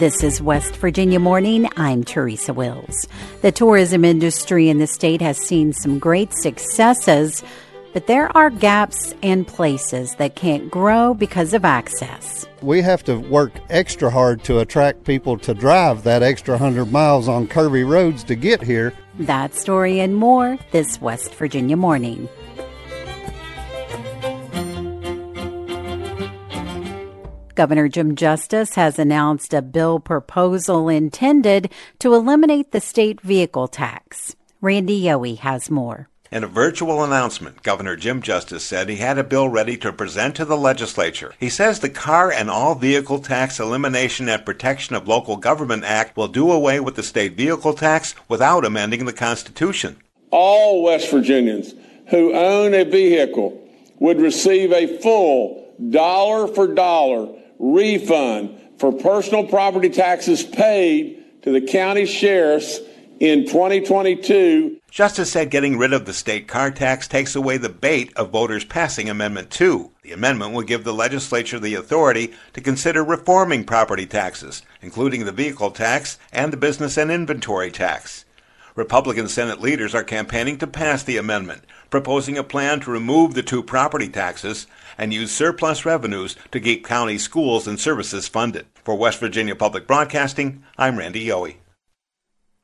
This is West Virginia Morning. I'm Teresa Wills. The tourism industry in the state has seen some great successes, but there are gaps and places that can't grow because of access. We have to work extra hard to attract people to drive that extra 100 miles on curvy roads to get here. That story and more this West Virginia Morning. Governor Jim Justice has announced a bill proposal intended to eliminate the state vehicle tax. Randy Yohe has more. In a virtual announcement, Governor Jim Justice said he had a bill ready to present to the legislature. He says the Car and All Vehicle Tax Elimination and Protection of Local Government Act will do away with the state vehicle tax without amending the Constitution. All West Virginians who own a vehicle would receive a full dollar for dollar refund for personal property taxes paid to the county sheriffs in 2022. Justice said getting rid of the state car tax takes away the bait of voters passing Amendment 2. The amendment will give the legislature the authority to consider reforming property taxes, including the vehicle tax and the business and inventory tax. Republican Senate leaders are campaigning to pass the amendment, proposing a plan to remove the two property taxes and use surplus revenues to keep county schools and services funded. For West Virginia Public Broadcasting, I'm Randy Yohe.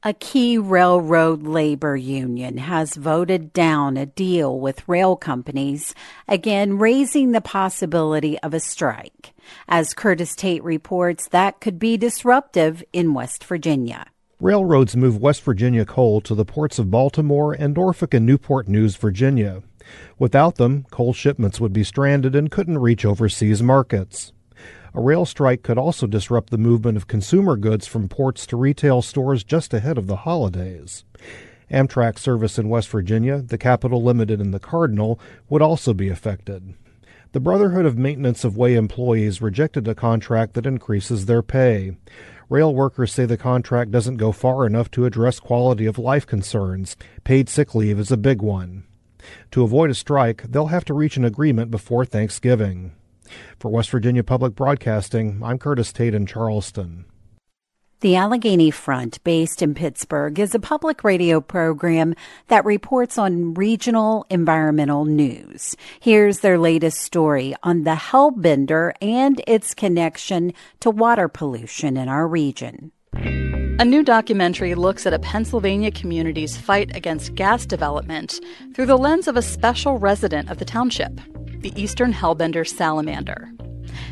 A key railroad labor union has voted down a deal with rail companies, again raising the possibility of a strike. As Curtis Tate reports, that could be disruptive in West Virginia. Railroads move West Virginia coal to the ports of Baltimore and Norfolk and Newport News, Virginia. Without them, coal shipments would be stranded and couldn't reach overseas markets. A rail strike could also disrupt the movement of consumer goods from ports to retail stores just ahead of the holidays. Amtrak service in West Virginia, the Capital Limited and the Cardinal would also be affected. The Brotherhood of Maintenance of Way employees rejected a contract that increases their pay. Rail workers say the contract doesn't go far enough to address quality of life concerns. Paid sick leave is a big one. To avoid a strike, they'll have to reach an agreement before Thanksgiving. For West Virginia Public Broadcasting, I'm Curtis Tate in Charleston. The Allegheny Front, based in Pittsburgh, is a public radio program that reports on regional environmental news. Here's their latest story on the Hellbender and its connection to water pollution in our region. A new documentary looks at a Pennsylvania community's fight against gas development through the lens of a special resident of the township, the Eastern Hellbender salamander.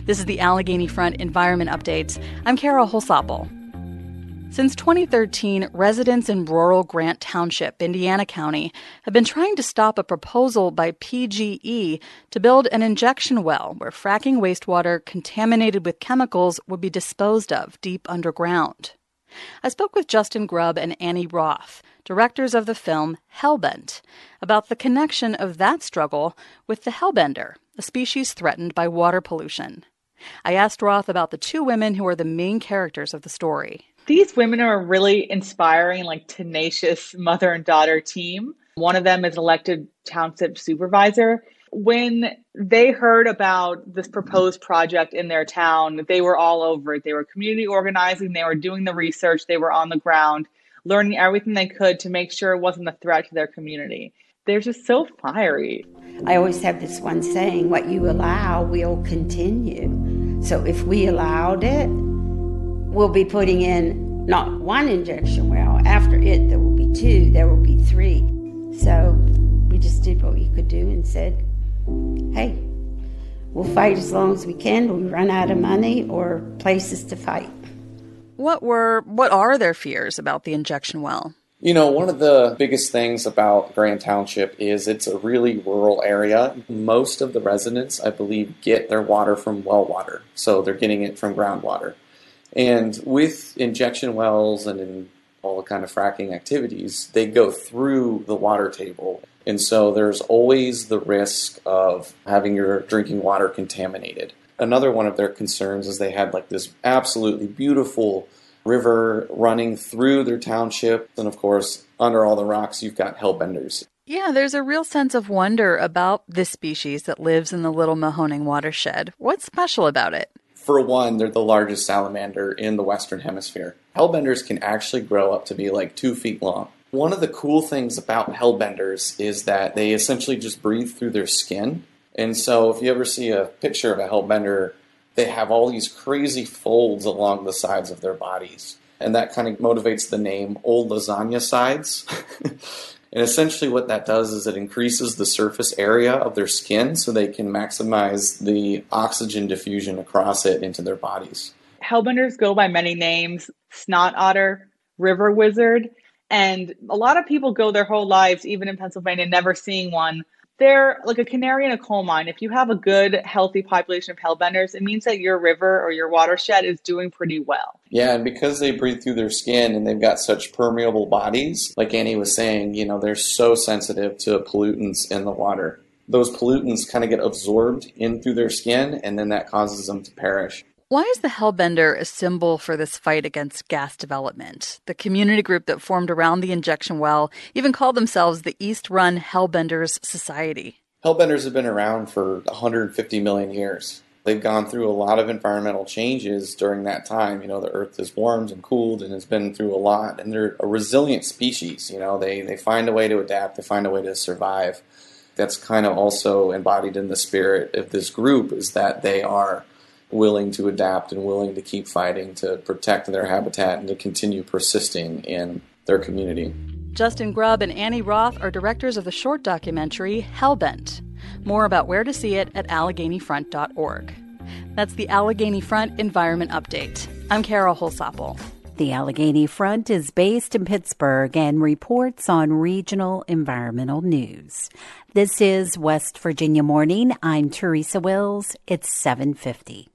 This is the Allegheny Front Environment Updates. I'm Kara Holsopple. Since 2013, residents in rural Grant Township, Indiana County, have been trying to stop a proposal by PGE to build an injection well where fracking wastewater contaminated with chemicals would be disposed of deep underground. I spoke with Justin Grubb and Annie Roth, directors of the film Hellbent, about the connection of that struggle with the hellbender, a species threatened by water pollution. I asked Roth about the two women who are the main characters of the story these women are a really inspiring, like tenacious mother and daughter team. One of them is elected township supervisor. When they heard about this proposed project in their town, they were all over it. They were community organizing, they were doing the research, they were on the ground, learning everything they could to make sure it wasn't a threat to their community. They're just so fiery. I always have this one saying what you allow will continue. So if we allowed it, we'll be putting in not one injection well. After it, there will be two, there will be three. So we just did what we could do and said, hey, we'll fight as long as we can we run out of money or places to fight. What were what are their fears about the injection well? You know, one of the biggest things about Grant Township is it's a really rural area. Most of the residents, I believe, get their water from well water. So they're getting it from groundwater. And with injection wells and in all the kind of fracking activities, they go through the water table. And so there's always the risk of having your drinking water contaminated. Another one of their concerns is they had like this absolutely beautiful river running through their township. And of course, under all the rocks, you've got hellbenders. Yeah, there's a real sense of wonder about this species that lives in the Little Mahoning watershed. What's special about it? For one, they're the largest salamander in the Western Hemisphere. Hellbenders can actually grow up to be like two feet long. One of the cool things about hellbenders is that they essentially just breathe through their skin. And so if you ever see a picture of a hellbender, they have all these crazy folds along the sides of their bodies. And that kind of motivates the name old lasagna sides. And essentially, what that does is it increases the surface area of their skin so they can maximize the oxygen diffusion across it into their bodies. Hellbenders go by many names snot otter, river wizard, and a lot of people go their whole lives, even in Pennsylvania, never seeing one they're like a canary in a coal mine. If you have a good, healthy population of hellbenders, it means that your river or your watershed is doing pretty well. Yeah, and because they breathe through their skin and they've got such permeable bodies, like Annie was saying, you know, they're so sensitive to pollutants in the water. Those pollutants kind of get absorbed in through their skin, and then that causes them to perish. Why is the Hellbender a symbol for this fight against gas development? The community group that formed around the injection well even called themselves the East Run Hellbenders Society. Hellbenders have been around for 150 million years. They've gone through a lot of environmental changes during that time. You know, the earth has warmed and cooled and has been through a lot, and they're a resilient species. You know, they, they find a way to adapt, they find a way to survive. That's kind of also embodied in the spirit of this group is that they are willing to adapt and willing to keep fighting to protect their habitat and to continue persisting in their community. Justin Grubb and Annie Roth are directors of the short documentary Hellbent. More about where to see it at AlleghenyFront.org. That's the Allegheny Front Environment Update. I'm Kara Holsopple. The Allegheny Front is based in Pittsburgh and reports on regional environmental news. This is West Virginia Morning. I'm Teresa Wills. It's 750.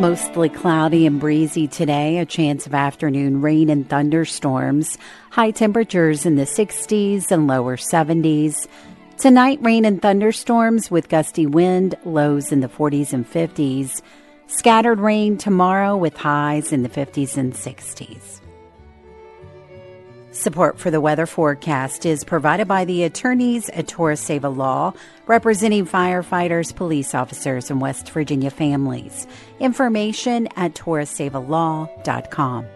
Mostly cloudy and breezy today, a chance of afternoon rain and thunderstorms. High temperatures in the 60s and lower 70s. Tonight, rain and thunderstorms with gusty wind, lows in the 40s and 50s. Scattered rain tomorrow with highs in the 50s and 60s. Support for the weather forecast is provided by the attorneys at Toriseva Law, representing firefighters, police officers, and West Virginia families. Information at torisevalaw.com.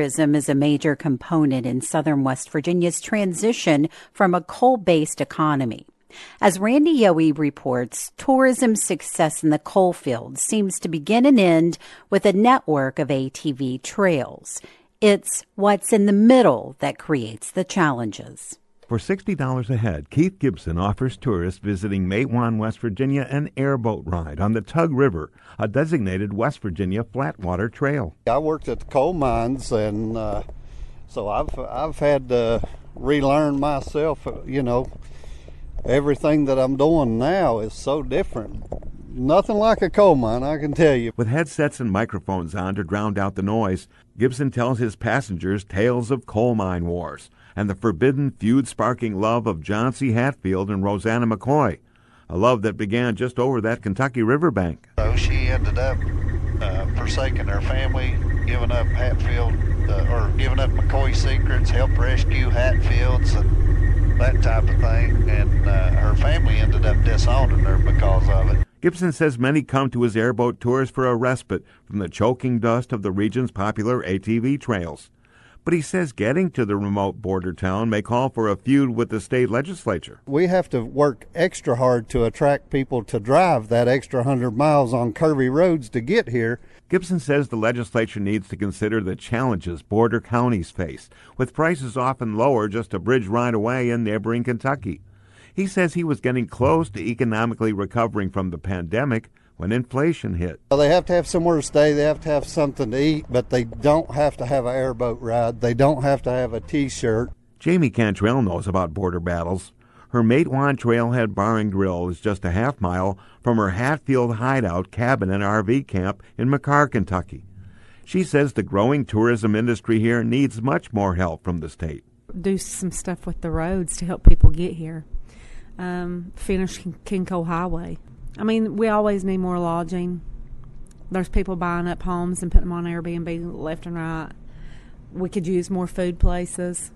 tourism is a major component in southern West Virginia's transition from a coal based economy. As Randy Yohe reports, tourism's success in the coal fields seems to begin and end with a network of ATV trails. It's what's in the middle that creates the challenges. For $60 a head, Keith Gibson offers tourists visiting Matewan, West Virginia, an airboat ride on the Tug River, a designated West Virginia flatwater trail. I worked at the coal mines, and uh, so I've I've had to relearn myself. You know, everything that I'm doing now is so different. Nothing like a coal mine, I can tell you. With headsets and microphones on to drown out the noise, Gibson tells his passengers tales of coal mine wars and the forbidden feud sparking love of Johnse Hatfield and Roseanna McCoy, a love that began just over that Kentucky riverbank. So she ended up uh, forsaking her family, giving up Hatfield, uh, or giving up McCoy secrets, help rescue Hatfields, and that type of thing. And uh, her family ended up disowning her because of it. Gibson says many come to his airboat tours for a respite from the choking dust of the region's popular ATV trails but he says getting to the remote border town may call for a feud with the state legislature. We have to work extra hard to attract people to drive that extra hundred miles on curvy roads to get here. Gibson says the legislature needs to consider the challenges border counties face, with prices often lower just a bridge ride away in neighboring Kentucky. He says he was getting close to economically recovering from the pandemic when inflation hit. Well, they have to have somewhere to stay, they have to have something to eat, but they don't have to have an airboat ride. They don't have to have a t shirt. Jamie Cantrell knows about border battles. Her Matewan Trailhead Bar and Grill is just a half mile from her Hatfield hideout cabin and RV camp in McCarr, Kentucky. She says the growing tourism industry here needs much more help from the state. Do some stuff with the roads to help people get here. Um, finish King Coal Highway. I mean, we always need more lodging. There's people buying up homes and putting them on Airbnb left and right. We could use more food places.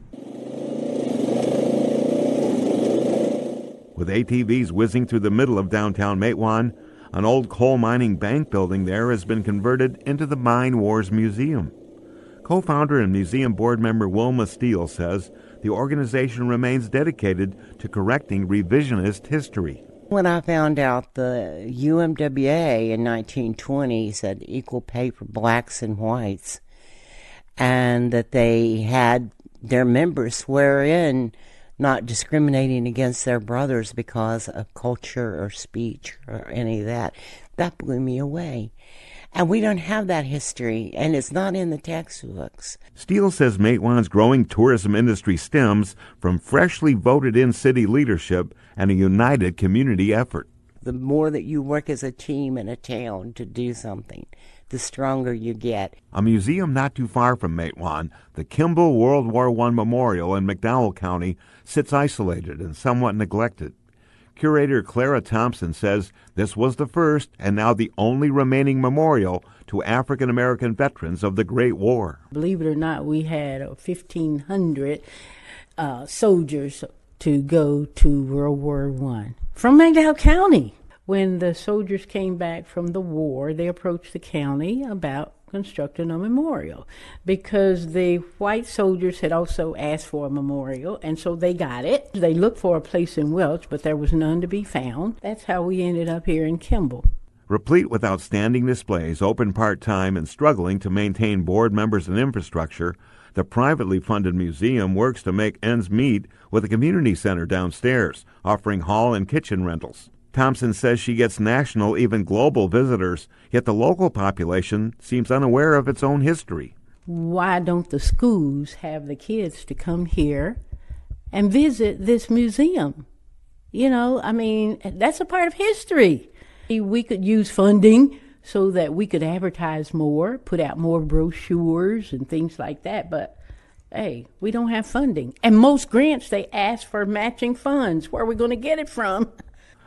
With ATVs whizzing through the middle of downtown Matewan, an old coal mining bank building there has been converted into the Mine Wars Museum. Co founder and museum board member Wilma Steele says the organization remains dedicated to correcting revisionist history. When I found out the UMWA in 1920 said equal pay for blacks and whites, and that they had their members swear in not discriminating against their brothers because of culture or speech or any of that. That blew me away. And we don't have that history, and it's not in the textbooks. Steele says Matewan's growing tourism industry stems from freshly voted in city leadership and a united community effort. The more that you work as a team in a town to do something, the stronger you get. A museum not too far from Matewan, the Kimball World War I Memorial in McDowell County, sits isolated and somewhat neglected. Curator Clara Thompson says this was the first and now the only remaining memorial to African American veterans of the Great War. Believe it or not, we had 1,500 uh, soldiers to go to World War One from McDowell County. When the soldiers came back from the war, they approached the county about constructing a memorial because the white soldiers had also asked for a memorial, and so they got it. They looked for a place in Welch, but there was none to be found. That's how we ended up here in Kimball. Replete with outstanding displays, open part time, and struggling to maintain board members and infrastructure, the privately funded museum works to make ends meet with a community center downstairs, offering hall and kitchen rentals. Thompson says she gets national, even global visitors, yet the local population seems unaware of its own history. Why don't the schools have the kids to come here and visit this museum? You know, I mean, that's a part of history. We could use funding so that we could advertise more, put out more brochures and things like that, but hey, we don't have funding. And most grants, they ask for matching funds. Where are we going to get it from?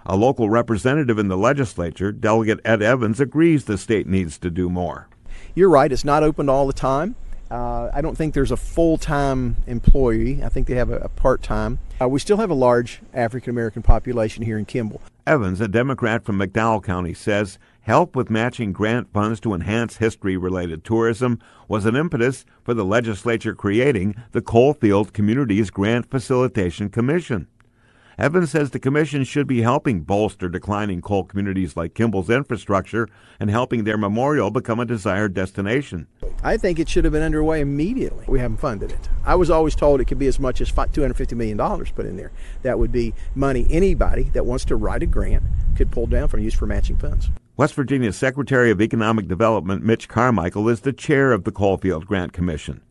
A local representative in the legislature, Delegate Ed Evans, agrees the state needs to do more. You're right, it's not open all the time. Uh, I don't think there's a full time employee. I think they have a, a part time. Uh, we still have a large African American population here in Kimball. Evans, a Democrat from McDowell County, says help with matching grant funds to enhance history related tourism was an impetus for the legislature creating the Coalfield Communities Grant Facilitation Commission. Evans says the Commission should be helping bolster declining coal communities like Kimball's infrastructure and helping their memorial become a desired destination. I think it should have been underway immediately. We haven't funded it. I was always told it could be as much as $250 million put in there. That would be money anybody that wants to write a grant could pull down from use for matching funds. West Virginia's Secretary of Economic Development, Mitch Carmichael, is the chair of the Coalfield Grant Commission.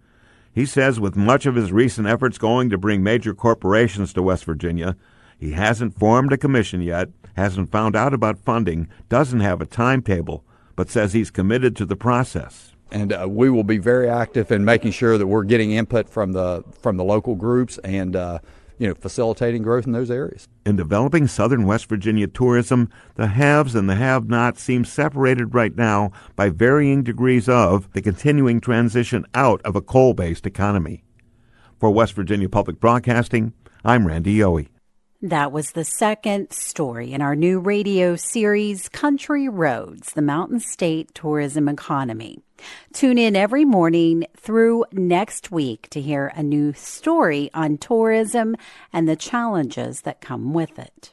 He says with much of his recent efforts going to bring major corporations to West Virginia, he hasn't formed a commission yet, hasn't found out about funding, doesn't have a timetable, but says he's committed to the process. And uh, we will be very active in making sure that we're getting input from the from the local groups and uh, you know facilitating growth in those areas. In developing southern West Virginia tourism, the haves and the have-nots seem separated right now by varying degrees of the continuing transition out of a coal-based economy. For West Virginia Public Broadcasting, I'm Randy Yohe. That was the second story in our new radio series, Country Roads, the Mountain State Tourism Economy. Tune in every morning through next week to hear a new story on tourism and the challenges that come with it.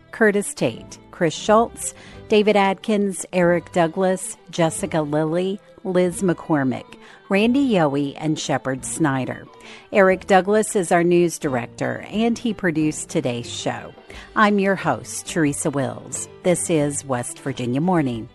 Curtis Tate, Chris Schultz, David Adkins, Eric Douglas, Jessica Lilly, Liz McCormick, Randy Yohe, and Shepherd Snyder. Eric Douglas is our news director, and he produced today's show. I'm your host, Teresa Wills. This is West Virginia Morning.